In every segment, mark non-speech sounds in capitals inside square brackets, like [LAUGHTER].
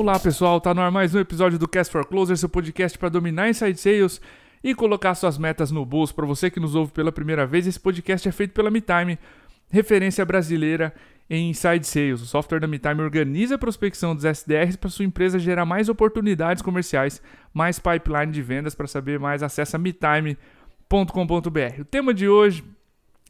Olá pessoal, tá no ar mais um episódio do Cast for Closer, seu podcast para dominar inside sales e colocar suas metas no bolso. Para você que nos ouve pela primeira vez, esse podcast é feito pela MeTime, referência brasileira em inside sales. O software da MeTime organiza a prospecção dos SDRs para sua empresa gerar mais oportunidades comerciais, mais pipeline de vendas. Para saber mais, acessa metime.com.br. O tema de hoje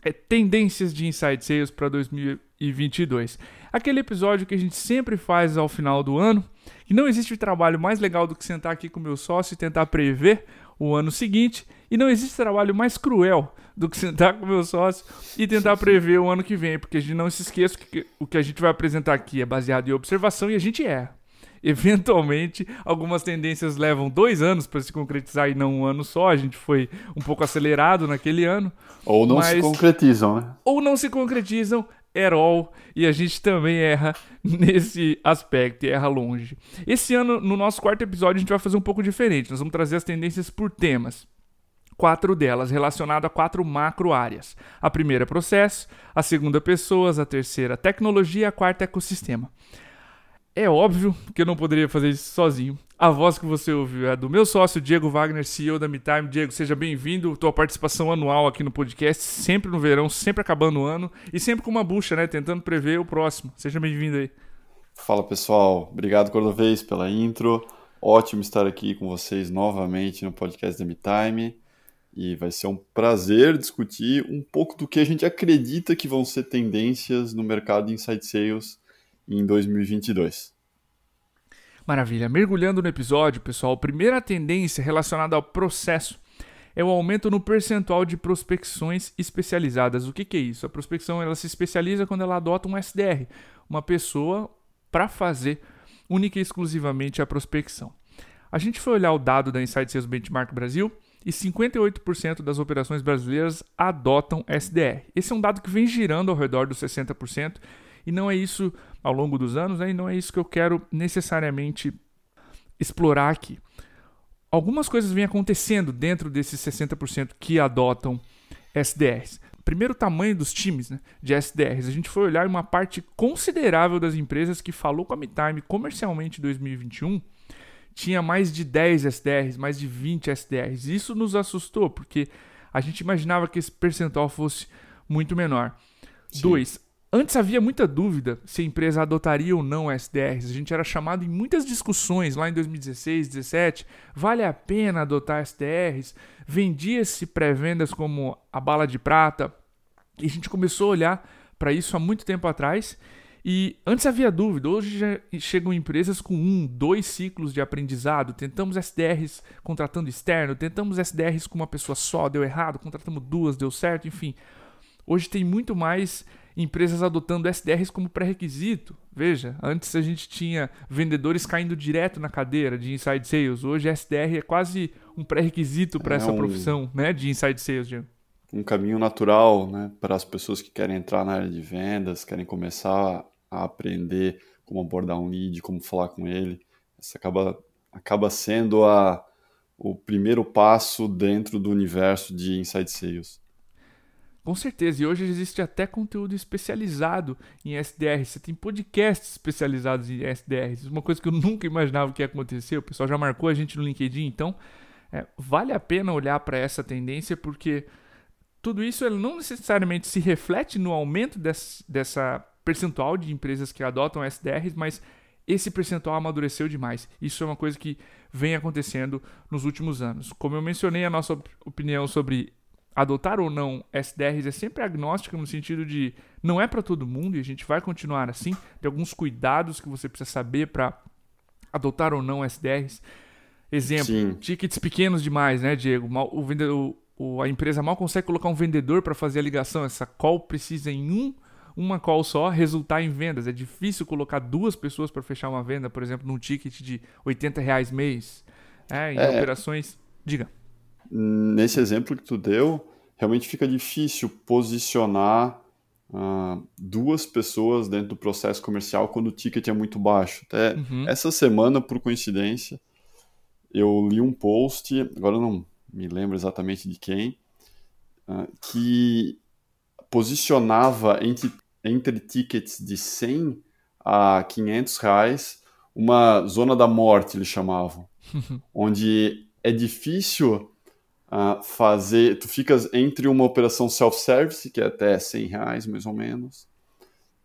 é tendências de inside sales para 2022. Aquele episódio que a gente sempre faz ao final do ano, que não existe trabalho mais legal do que sentar aqui com meu sócio e tentar prever o ano seguinte, e não existe trabalho mais cruel do que sentar com meu sócio e tentar prever o ano que vem, porque a gente não se esqueça que o que a gente vai apresentar aqui é baseado em observação e a gente erra. [LAUGHS] Eventualmente, algumas tendências levam dois anos para se concretizar e não um ano só. A gente foi um pouco acelerado naquele ano. Ou não mas... se concretizam, né? Ou não se concretizam at all, e a gente também erra [LAUGHS] nesse aspecto, erra longe. Esse ano, no nosso quarto episódio, a gente vai fazer um pouco diferente. Nós vamos trazer as tendências por temas. Quatro delas relacionadas a quatro macro áreas. A primeira, processo. A segunda, pessoas. A terceira, tecnologia. A quarta, ecossistema. É óbvio que eu não poderia fazer isso sozinho. A voz que você ouviu é do meu sócio Diego Wagner, CEO da MeTime. Diego, seja bem-vindo. Tua participação anual aqui no podcast, sempre no verão, sempre acabando o ano e sempre com uma bucha, né? Tentando prever o próximo. Seja bem-vindo aí. Fala pessoal, obrigado Cordovez pela intro. Ótimo estar aqui com vocês novamente no podcast da MeTime. E vai ser um prazer discutir um pouco do que a gente acredita que vão ser tendências no mercado de Inside Sales em 2022. Maravilha. Mergulhando no episódio, pessoal, a primeira tendência relacionada ao processo é o aumento no percentual de prospecções especializadas. O que, que é isso? A prospecção ela se especializa quando ela adota um SDR, uma pessoa para fazer única e exclusivamente a prospecção. A gente foi olhar o dado da Insight Sales Benchmark Brasil e 58% das operações brasileiras adotam SDR. Esse é um dado que vem girando ao redor dos 60% e não é isso ao longo dos anos, né? e não é isso que eu quero necessariamente explorar aqui. Algumas coisas vêm acontecendo dentro desses 60% que adotam SDRs. Primeiro, o tamanho dos times né, de SDRs. A gente foi olhar uma parte considerável das empresas que falou com a MeTime comercialmente em 2021 tinha mais de 10 SDRs, mais de 20 SDRs. Isso nos assustou, porque a gente imaginava que esse percentual fosse muito menor. Sim. Dois, Antes havia muita dúvida se a empresa adotaria ou não SDRs. A gente era chamado em muitas discussões lá em 2016, 2017. Vale a pena adotar SDRs? Vendia-se pré-vendas como a bala de prata. E a gente começou a olhar para isso há muito tempo atrás. E antes havia dúvida, hoje já chegam empresas com um, dois ciclos de aprendizado. Tentamos SDRs contratando externo, tentamos SDRs com uma pessoa só, deu errado, contratamos duas, deu certo, enfim. Hoje tem muito mais empresas adotando SDRs como pré-requisito. Veja, antes a gente tinha vendedores caindo direto na cadeira de inside sales. Hoje SDR é quase um pré-requisito para é essa um, profissão né, de inside sales, Diego. Um caminho natural né, para as pessoas que querem entrar na área de vendas, querem começar a aprender como abordar um lead, como falar com ele. Isso acaba, acaba sendo a, o primeiro passo dentro do universo de inside sales. Com certeza, e hoje existe até conteúdo especializado em SDR. Você tem podcasts especializados em SDRs. Uma coisa que eu [LAUGHS] nunca imaginava que ia acontecer. O pessoal já marcou a gente no LinkedIn, então é, vale a pena olhar para essa tendência porque tudo isso não necessariamente se reflete no aumento dessa percentual de empresas que adotam SDRs, mas esse percentual amadureceu demais. Isso é uma coisa que vem acontecendo nos últimos anos. Como eu mencionei a nossa opinião sobre adotar ou não SDRs é sempre agnóstica no sentido de não é para todo mundo e a gente vai continuar assim. Tem alguns cuidados que você precisa saber para adotar ou não SDRs. Exemplo, Sim. tickets pequenos demais, né, Diego? O vendedor, a empresa mal consegue colocar um vendedor para fazer a ligação. Essa call precisa em um uma call só resultar em vendas. É difícil colocar duas pessoas para fechar uma venda, por exemplo, num ticket de 80 reais mês. É, em é. operações. Diga nesse exemplo que tu deu, realmente fica difícil posicionar uh, duas pessoas dentro do processo comercial quando o ticket é muito baixo. Até uhum. essa semana, por coincidência, eu li um post, agora não me lembro exatamente de quem, uh, que posicionava entre, entre tickets de 100 a 500 reais uma zona da morte, eles chamavam, [LAUGHS] onde é difícil uh, fazer. Tu ficas entre uma operação self-service, que é até 100 reais mais ou menos,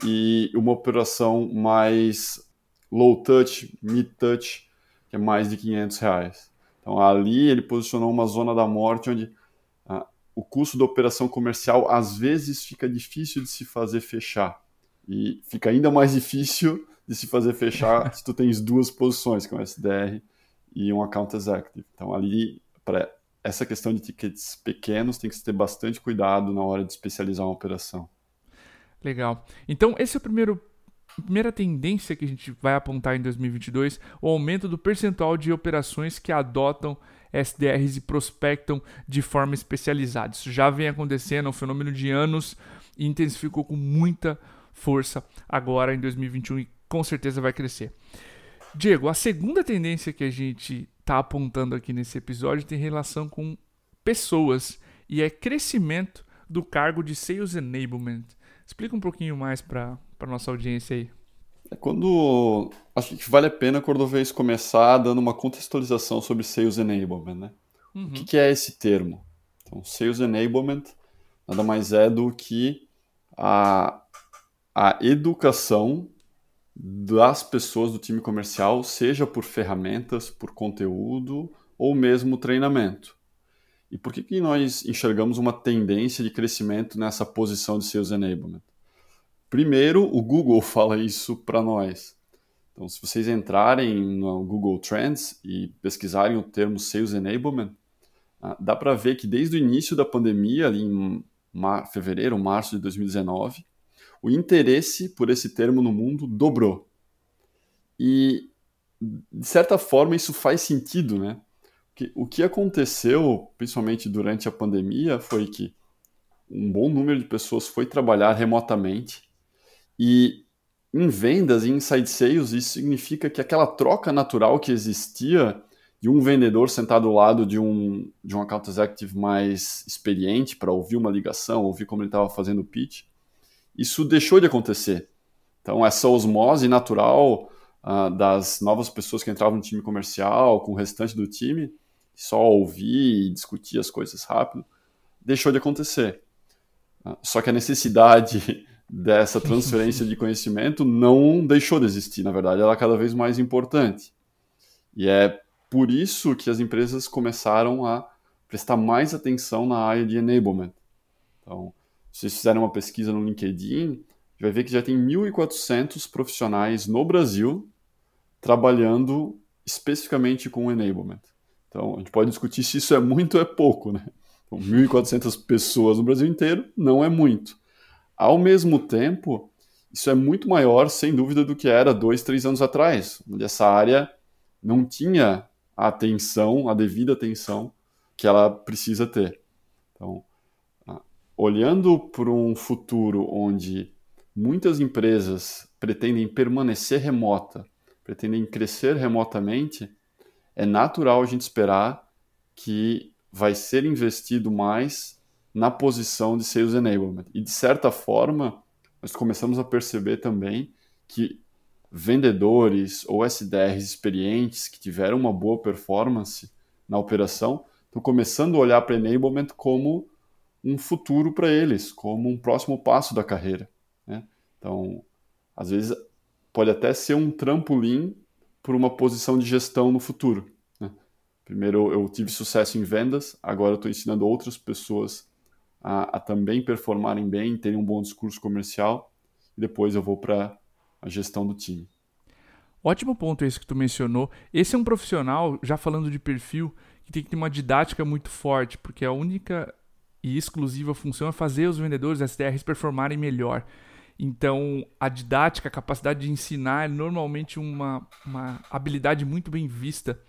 e uma operação mais low touch, mid touch, que é mais de 500 reais. Então ali ele posicionou uma zona da morte onde uh, o custo da operação comercial às vezes fica difícil de se fazer fechar e fica ainda mais difícil de se fazer fechar [LAUGHS] se tu tens duas posições, que é um SDR e um Account Executive. Então ali para essa questão de tickets pequenos tem que ter bastante cuidado na hora de especializar uma operação. Legal. Então esse é o primeiro primeira tendência que a gente vai apontar em 2022, o aumento do percentual de operações que adotam SDRs e prospectam de forma especializada. Isso já vem acontecendo, é um fenômeno de anos e intensificou com muita força agora em 2021 e com certeza vai crescer. Diego, a segunda tendência que a gente está apontando aqui nesse episódio tem relação com pessoas e é crescimento do cargo de Sales Enablement. Explica um pouquinho mais para a nossa audiência aí. É quando. Acho que vale a pena quando vez começar dando uma contextualização sobre Sales Enablement, né? Uhum. O que, que é esse termo? Então, Sales Enablement nada mais é do que a, a educação das pessoas do time comercial, seja por ferramentas, por conteúdo ou mesmo treinamento. E por que, que nós enxergamos uma tendência de crescimento nessa posição de Sales Enablement? Primeiro, o Google [LAUGHS] fala isso para nós. Então, se vocês entrarem no Google Trends e pesquisarem o termo Sales Enablement, ah, dá para ver que desde o início da pandemia, em mar fevereiro, março de 2019, o interesse por esse termo no mundo dobrou. E, de certa forma, isso faz sentido, né? que, o que aconteceu, principalmente durante a pandemia, foi que um bom número de pessoas foi trabalhar remotamente e em vendas e inside sales isso significa que aquela troca natural que existia de um vendedor sentado ao lado de um, de um account executive mais experiente para ouvir uma ligação, ouvir como ele estava fazendo o pitch, isso deixou de acontecer. Então, essa osmose natural uh, das novas pessoas que entravam no time comercial com o restante do time só ouvir e discutir as coisas rápido, deixou de acontecer. Ah, só que a necessidade [LAUGHS] dessa transferência de conhecimento não deixou de existir, na verdade, ela é cada vez mais importante. E é por isso que as empresas começaram a prestar mais atenção na área de enablement. Então, se vocês fizerem uma pesquisa no LinkedIn, vai ver que já tem 1.400 profissionais no Brasil trabalhando especificamente com enablement. Então, a gente pode discutir se isso é muito ou é pouco, né? Então, 1.400 pessoas no Brasil inteiro não é muito. Ao mesmo tempo, isso é muito maior, sem dúvida, do que era dois, três anos atrás, onde essa área não tinha a atenção, a devida atenção que ela precisa ter. Então, olhando para um futuro onde muitas empresas pretendem permanecer remota, pretendem crescer remotamente, é natural a gente esperar que vai ser investido mais na posição de sales enablement. E de certa forma, nós começamos a perceber também que vendedores ou SDRs experientes que tiveram uma boa performance na operação estão começando a olhar para enablement como um futuro para eles, como um próximo passo da carreira. Né? Então, às vezes pode até ser um trampolim por uma posição de gestão no futuro. Né? Primeiro eu tive sucesso em vendas, agora eu estou ensinando outras pessoas a, a, também performarem bem, terem um bom discurso comercial, e depois eu vou para a gestão do time. Ótimo ponto esse que tu mencionou. Esse é um profissional, já falando de perfil, que tem que ter uma didática muito forte, porque a única e exclusiva função é fazer os vendedores SDRs performarem melhor. Então, a didática, a capacidade de ensinar é normalmente uma, uma habilidade muito bem vista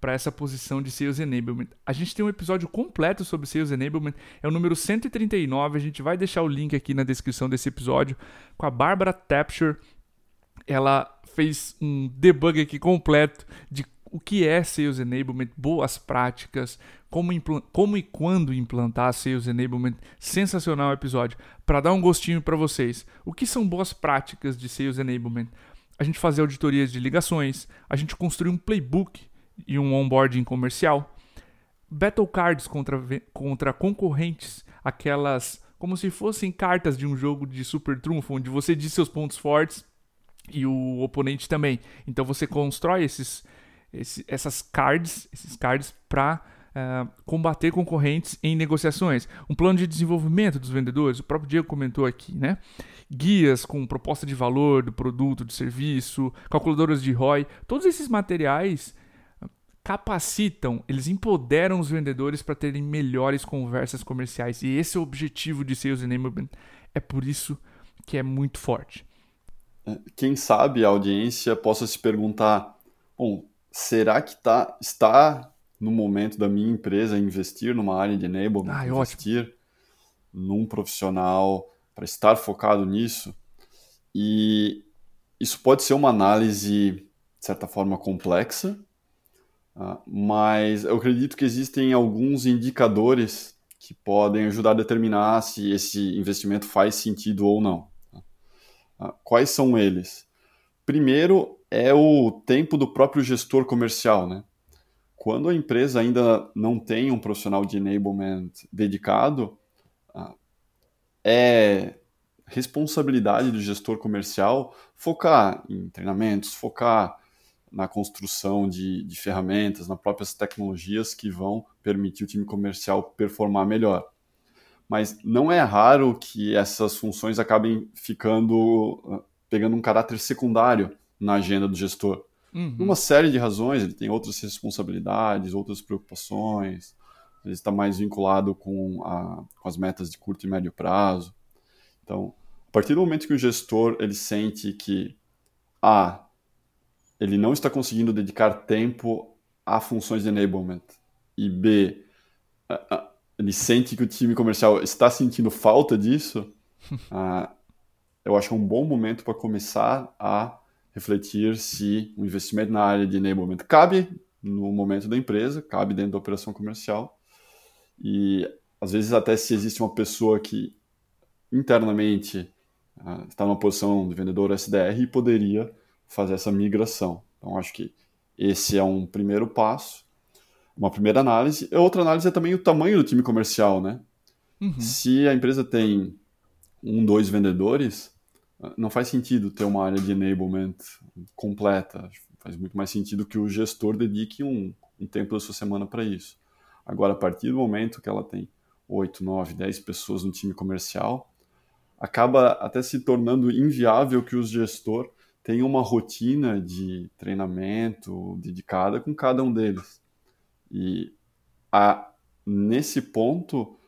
para essa posição de Sales Enablement. A gente tem um episódio completo sobre Sales Enablement, é o número 139, a gente vai deixar o link aqui na descrição desse episódio com a Bárbara Tapshire. Ela fez um debug aqui completo de o que é Sales Enablement, boas práticas, como, como e quando implantar Sales Enablement. Sensacional episódio. Para dar um gostinho para vocês, o que são boas práticas de Sales Enablement? a gente fazer auditorias de ligações, a gente construir um playbook e um onboarding comercial, battle cards contra, contra concorrentes, aquelas como se fossem cartas de um jogo de super trunfo, onde você diz seus pontos fortes e o oponente também. Então você constrói esses, essas cards, esses cards para eh, combater concorrentes em negociações. Um plano de desenvolvimento dos vendedores, o próprio Diego comentou aqui, né? Guias com proposta de valor do produto, do serviço, calculadoras de ROI, todos esses materiais capacitam, eles empoderam os vendedores para terem melhores conversas comerciais. E esse é o objetivo de Sales Enablement. É por isso que é muito forte. É, quem sabe a audiência possa se perguntar: bom, será que tá, está no momento da minha empresa investir numa área de enablement, ah, é investir ótimo. num profissional para estar focado nisso? E isso pode ser uma análise, de certa forma, complexa, Uh, mas eu acredito que existem alguns indicadores que podem ajudar a determinar se esse investimento faz sentido ou não. Uh, quais são eles? Primeiro é o tempo do próprio gestor comercial. Né? Quando a empresa ainda não tem um profissional de enablement dedicado, uh, é responsabilidade do gestor comercial focar em treinamentos, focar na construção de, de ferramentas, nas próprias tecnologias que vão permitir o time comercial performar melhor. Mas não é raro que essas funções acabem ficando, ah, pegando um caráter secundário na agenda do gestor. Uhum. Uma série de razões, ele tem outras responsabilidades, outras preocupações, ele está mais vinculado com, a, com as metas de curto e médio prazo. Então, a partir do momento que o gestor ele sente que ah, ele não está conseguindo dedicar tempo a funções de enablement, e B, ele sente que o time comercial está sentindo falta disso, [LAUGHS] eu acho é um bom momento para começar a refletir se o investimento na área de enablement cabe no momento da empresa, cabe dentro da operação comercial, e às vezes até se existe uma pessoa que internamente está numa posição de vendedor SDR e poderia fazer essa migração. Então, acho que esse é um primeiro passo, uma primeira análise. A outra análise é também o tamanho do time comercial, né? Uhum. Se a empresa tem um, dois vendedores, não faz sentido ter uma área de enablement completa. Faz muito mais sentido que o gestor dedique um, um tempo da sua semana para isso. Agora, a partir do momento que ela tem 8, 9, 10 pessoas no time comercial, acaba até se tornando inviável que o gestor tem uma rotina de treinamento dedicada com cada um deles. E a, nesse ponto,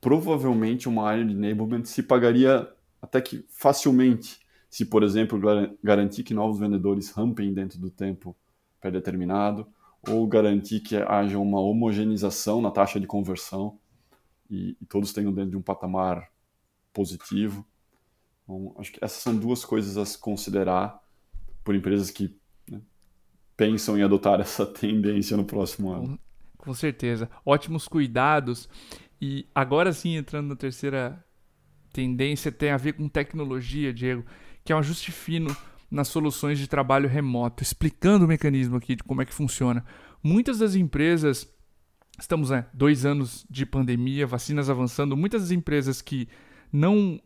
provavelmente uma área de enablement se pagaria até que facilmente se, por exemplo, garantir que novos vendedores rampem dentro do tempo pré-determinado, ou garantir que haja uma homogeneização na taxa de conversão e, e todos tenham dentro de um patamar positivo. Então, acho que essas são duas coisas a se considerar por empresas que né, pensam em adotar [LAUGHS] essa tendência no próximo ano. Com, com certeza. Ótimos cuidados. E agora sim, entrando na terceira tendência, tem a ver com tecnologia, Diego, que é um ajuste fino nas soluções de trabalho remoto, explicando o mecanismo aqui de como é que funciona. Muitas das empresas, estamos né, dois anos de pandemia, vacinas avançando, muitas das empresas que não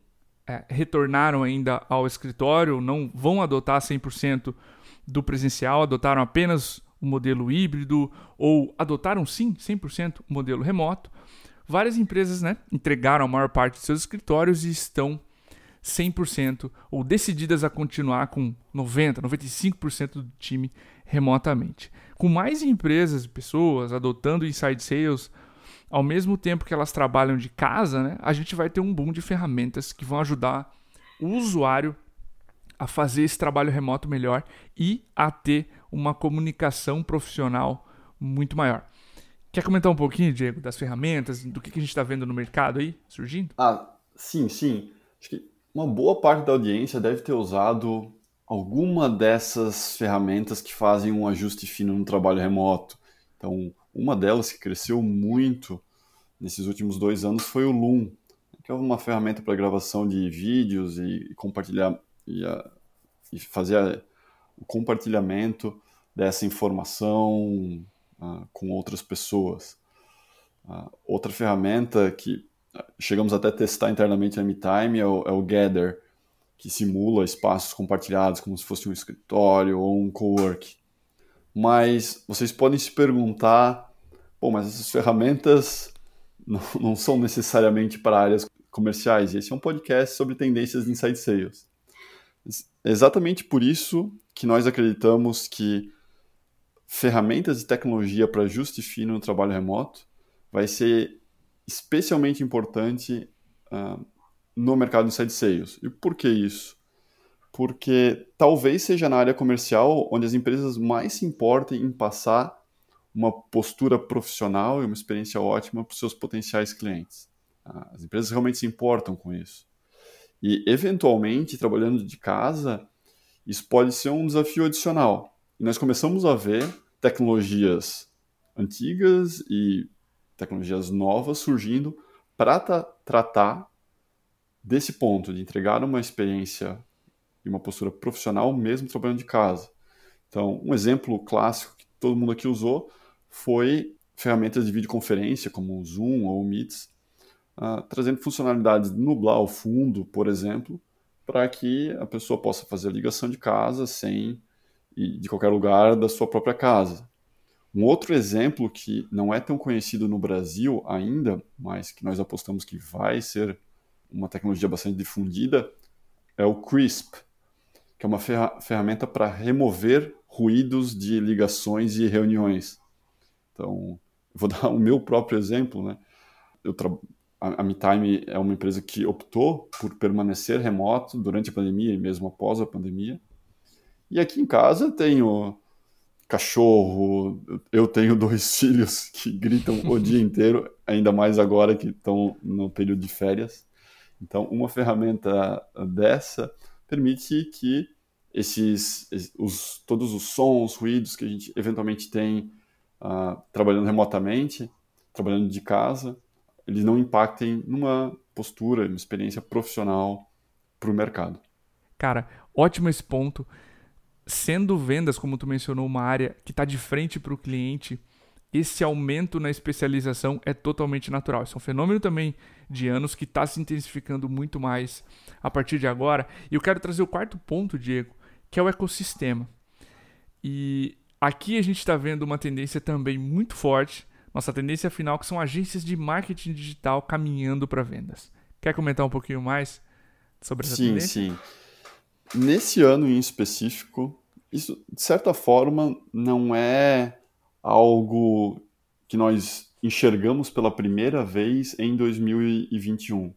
é, retornaram ainda ao escritório, não vão adotar 100% do presencial, adotaram apenas o modelo híbrido ou adotaram sim 100% o modelo remoto. Várias empresas né, entregaram a maior parte de seus escritórios e estão 100% ou decididas a continuar com 90%, 95% do time remotamente. Com mais empresas e pessoas adotando inside sales, ao mesmo tempo que elas trabalham de casa, né, a gente vai ter um boom de ferramentas que vão ajudar o usuário a fazer esse trabalho remoto melhor e a ter uma comunicação profissional muito maior. Quer comentar um pouquinho, Diego, das ferramentas, do que, a gente está vendo no mercado aí surgindo? Ah, sim, sim. Acho que uma boa parte da audiência deve ter usado alguma dessas ferramentas que fazem um ajuste fino no trabalho remoto. Então, uma delas que cresceu muito nesses últimos dois anos foi o Loom, que é uma ferramenta para gravação de vídeos e, compartilhar e, a, e fazer a, o compartilhamento dessa informação uh, com outras pessoas. Uh, outra ferramenta que chegamos até a testar internamente na MeTime é o, é o Gather, que simula espaços compartilhados como se fosse um escritório ou um co-work. Mas vocês podem se perguntar, bom, mas essas ferramentas [LAUGHS] não, não são necessariamente para áreas comerciais. E esse é um podcast sobre tendências de inside sales. Exatamente por isso que nós acreditamos que ferramentas de tecnologia para ajuste fino no trabalho remoto vai ser especialmente importante uh, no mercado de inside sales. E por que isso? Porque talvez seja na área comercial onde as empresas mais se importem em passar uma postura profissional e uma experiência ótima para os seus potenciais clientes. As empresas realmente se importam com isso. E, eventualmente, trabalhando de casa, isso pode ser um desafio adicional. E nós começamos a ver tecnologias antigas e tecnologias novas surgindo para tratar desse ponto, de entregar uma experiência e uma postura profissional mesmo trabalhando de casa. Então, um exemplo clássico que todo mundo aqui usou foi ferramentas de videoconferência como o Zoom ou o Meets, uh, trazendo funcionalidades de nublar o fundo, por exemplo, para que a pessoa possa fazer a ligação de casa sem de qualquer lugar da sua própria casa. Um outro exemplo que não é tão conhecido no Brasil ainda, mas que nós apostamos que vai ser uma tecnologia bastante difundida, é o CRISP, que é uma ferramenta para remover ruídos de ligações e reuniões. Então, vou [LAUGHS] dar o meu próprio exemplo, né? Eu tra... A MeTime é uma empresa que optou por permanecer remoto durante a pandemia e mesmo após a pandemia. E aqui em casa tenho cachorro, eu tenho dois [LAUGHS] filhos que gritam o dia inteiro, ainda mais agora que estão no período de férias. Então, uma ferramenta dessa permite que esses, os, todos os sons, ruídos que a gente eventualmente tem uh, trabalhando remotamente, trabalhando de casa, eles não impactem numa postura, numa experiência profissional para o mercado. Cara, ótimo esse ponto. Sendo vendas, como tu mencionou, uma área que está de frente para o cliente, esse aumento na especialização é totalmente natural. Isso é um fenômeno também de anos que está se intensificando muito mais a partir de agora. E eu quero trazer o quarto ponto, Diego, que é o ecossistema. E aqui a gente está vendo uma tendência também muito forte, nossa tendência final, que são agências de marketing digital caminhando para vendas. Quer comentar um pouquinho mais sobre essa sim, tendência? Sim, sim. Nesse ano em específico, isso de certa forma não é algo que nós enxergamos pela primeira vez em 2021. Né?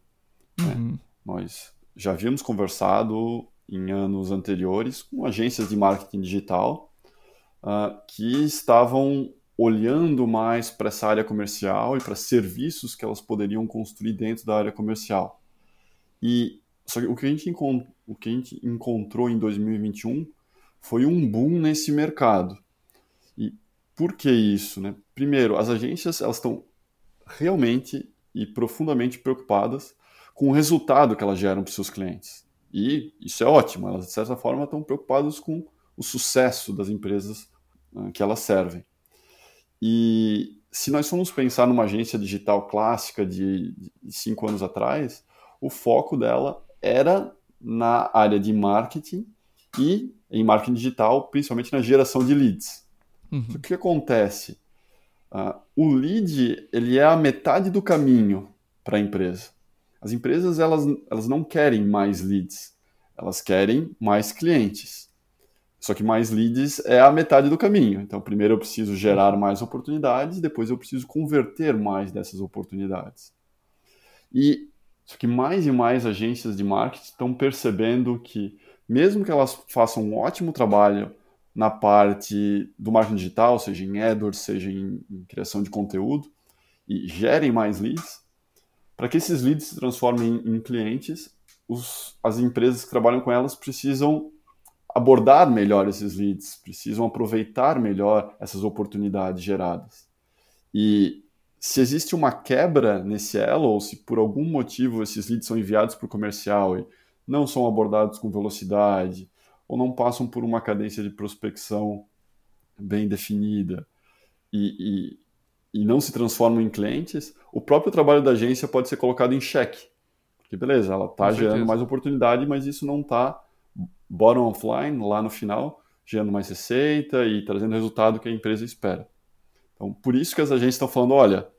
Uhum. Né? Nós já havíamos conversado em anos anteriores com agências de marketing digital uh, que estavam olhando mais para essa área comercial e para serviços que elas poderiam construir dentro da área comercial. E só que o que a gente, o que a gente encontrou em 2021 foi um boom nesse mercado. E por que isso? Né? Primeiro, as agências elas estão realmente e profundamente preocupadas com o resultado que elas geram para os seus clientes. E isso é ótimo, elas de certa forma estão preocupadas com o sucesso das empresas uh, que elas servem. E se nós formos pensar numa agência digital clássica de, de cinco anos atrás, o foco dela era na área de marketing e em marketing digital, principalmente na geração de leads. Uhum. O que acontece? Uh, o lead ele é a metade do caminho para a empresa. As empresas elas, elas não querem mais leads, elas querem mais clientes. Só que mais leads é a metade do caminho. Então, primeiro eu preciso gerar mais oportunidades, depois eu preciso converter mais dessas oportunidades. E só que mais e mais agências de marketing estão percebendo que, mesmo que elas façam um ótimo trabalho na parte do marketing digital, seja em AdWords, seja em, em criação de conteúdo, e gerem mais leads, para que esses leads se transformem em, em clientes, os, as empresas que trabalham com elas precisam abordar melhor esses leads, precisam aproveitar melhor essas oportunidades geradas. E se existe uma quebra nesse elo, ou se por algum motivo esses leads são enviados para o comercial e não são abordados com velocidade, ou não passam por uma cadência de prospecção bem definida e, e, e não se transformam em clientes, o próprio trabalho da agência pode ser colocado em xeque. Porque, beleza, ela está gerando mais oportunidade, mas isso não está bottom offline, lá no final, gerando mais receita e trazendo o resultado que a empresa espera. Então, por isso que as agências estão falando, olha,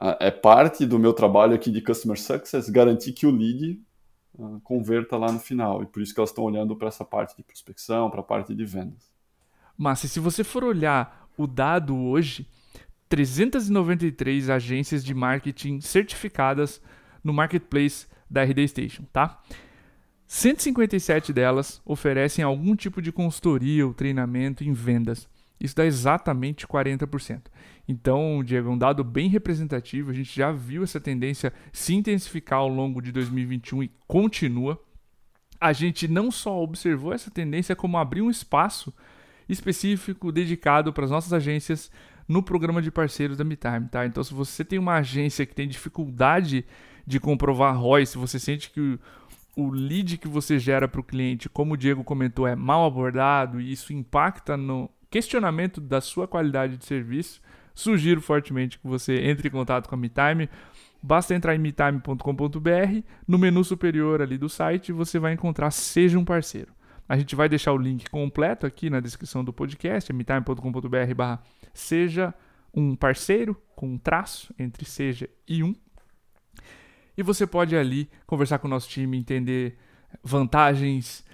é parte do meu trabalho aqui de Customer Success garantir que o lead uh, converta lá no final. E por isso que elas estão olhando para essa parte de prospecção, para a parte de vendas. Mas se você for olhar o dado hoje, 393 agências de marketing certificadas no marketplace da RD Station, tá? 157 delas oferecem algum tipo de consultoria ou treinamento em vendas. Isso dá exatamente 40%. Então, Diego, é um dado bem representativo. A gente já viu essa tendência se intensificar ao longo de 2021 e continua. A gente não só observou essa tendência, como abriu um espaço específico dedicado para as nossas agências no programa de parceiros da MeTime, tá? Então, se você tem uma agência que tem dificuldade de comprovar ROI, se você sente que o, o lead que você gera para o cliente, como o Diego comentou, é mal abordado e isso impacta no questionamento da sua qualidade de serviço, sugiro fortemente que você entre em contato com a MeTime. Basta entrar em metime.com.br, no menu superior ali do site você vai encontrar Seja um Parceiro. A gente vai deixar o link completo aqui na descrição do podcast, é metime.com.br barra Seja um Parceiro, com um traço entre seja e um. E você pode ali conversar com o nosso time, entender vantagens,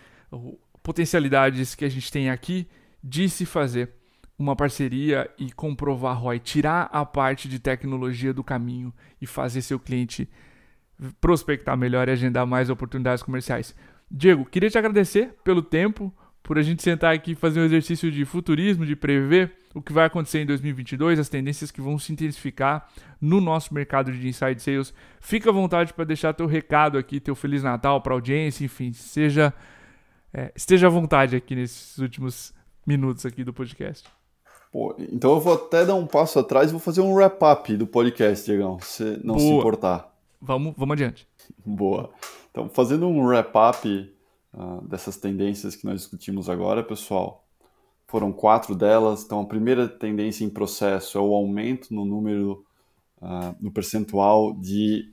potencialidades que a gente tem aqui de se fazer uma parceria e comprovar ROI, tirar a parte de tecnologia do caminho e fazer seu cliente prospectar melhor e agendar mais oportunidades comerciais. Diego, queria te agradecer pelo tempo, por a gente sentar aqui e fazer um exercício de futurismo, de prever o que vai acontecer em 2022, as tendências que vão se intensificar no nosso mercado de inside sales. Fica à vontade para deixar teu recado aqui, teu feliz Natal para a audiência, enfim, seja é, esteja à vontade aqui nesses últimos minutos aqui do podcast. Pô, então eu vou até dar um passo atrás e vou fazer um wrap-up do podcast, Diegão, se não Boa. se importar. Vamos, vamos adiante. Boa. Então, fazendo um wrap-up uh, dessas tendências que nós discutimos agora, pessoal, foram quatro delas. Então, a primeira tendência em processo é o aumento no número, uh, no percentual de,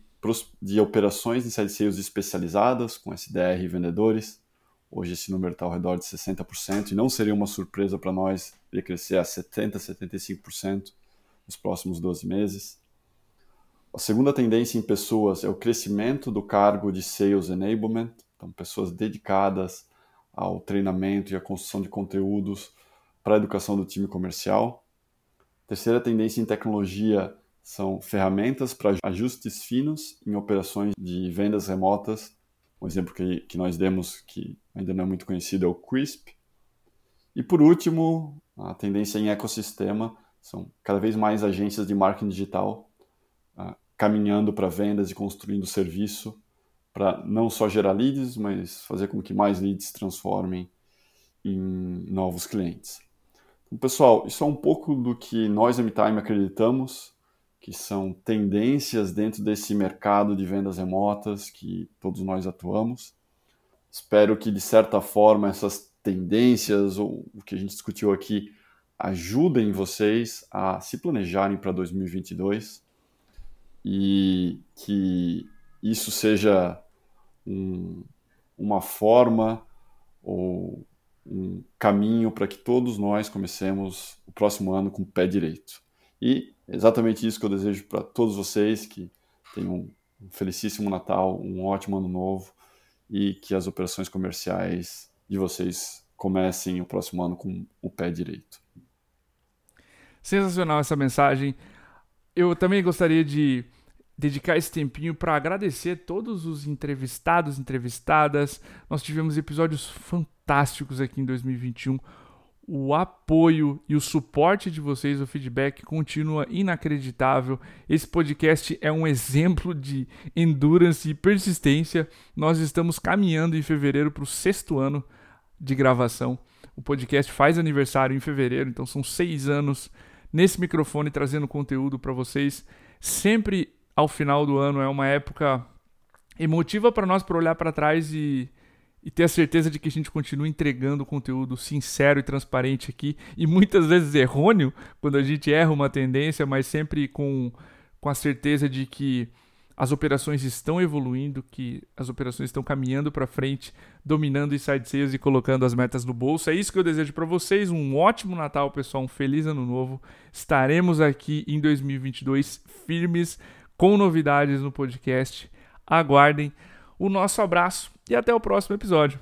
de operações de sales especializadas, com SDR e vendedores. Hoje esse número está ao redor de 60% e não seria uma surpresa para nós ele crescer a 70%, 75% nos próximos 12 meses. A segunda tendência em pessoas é o crescimento do cargo de Sales Enablement, então pessoas dedicadas ao treinamento e à construção de conteúdos para a educação do time comercial. A terceira tendência em tecnologia são ferramentas para ajustes finos em operações de vendas remotas um exemplo que, que nós demos que ainda não é muito conhecido é o CRISP. E por último, a tendência em ecossistema são cada vez mais agências de marketing digital uh, caminhando para vendas e construindo serviço para não só gerar leads, mas fazer com que mais leads se transformem em novos clientes. Então, pessoal, isso é um pouco do que nós, MTime, acreditamos que são tendências dentro desse mercado de vendas remotas que todos nós atuamos. Espero que, de certa forma, essas tendências, ou o que a gente discutiu aqui, ajudem vocês a se planejarem para 2022 e que isso seja um, uma forma ou um caminho para que todos nós comecemos o próximo ano com o pé direito. E exatamente isso que eu desejo para todos vocês, que tenham um felicíssimo Natal, um ótimo ano novo e que as operações comerciais de vocês comecem o próximo ano com o pé direito. Sensacional essa mensagem. Eu também gostaria de dedicar esse tempinho para agradecer todos os entrevistados, entrevistadas. Nós tivemos episódios fantásticos aqui em 2021 o apoio e o suporte de vocês, o feedback continua inacreditável. Esse podcast é um exemplo de endurance e persistência. Nós estamos caminhando em fevereiro para o sexto ano de gravação. O podcast faz aniversário em fevereiro, então são seis anos nesse microfone trazendo conteúdo para vocês. Sempre ao final do ano é uma época emotiva para nós para olhar para trás e e ter a certeza de que a gente continua entregando conteúdo sincero e transparente aqui e muitas vezes errôneo quando a gente erra uma tendência, mas sempre com, com a certeza de que as operações estão evoluindo, que as operações estão caminhando para frente, dominando inside sales e colocando as metas no bolso. É isso que eu desejo para vocês. Um ótimo Natal, pessoal, um feliz ano novo. Estaremos aqui em 2022 firmes com novidades no podcast. Aguardem. O nosso abraço e até o próximo episódio.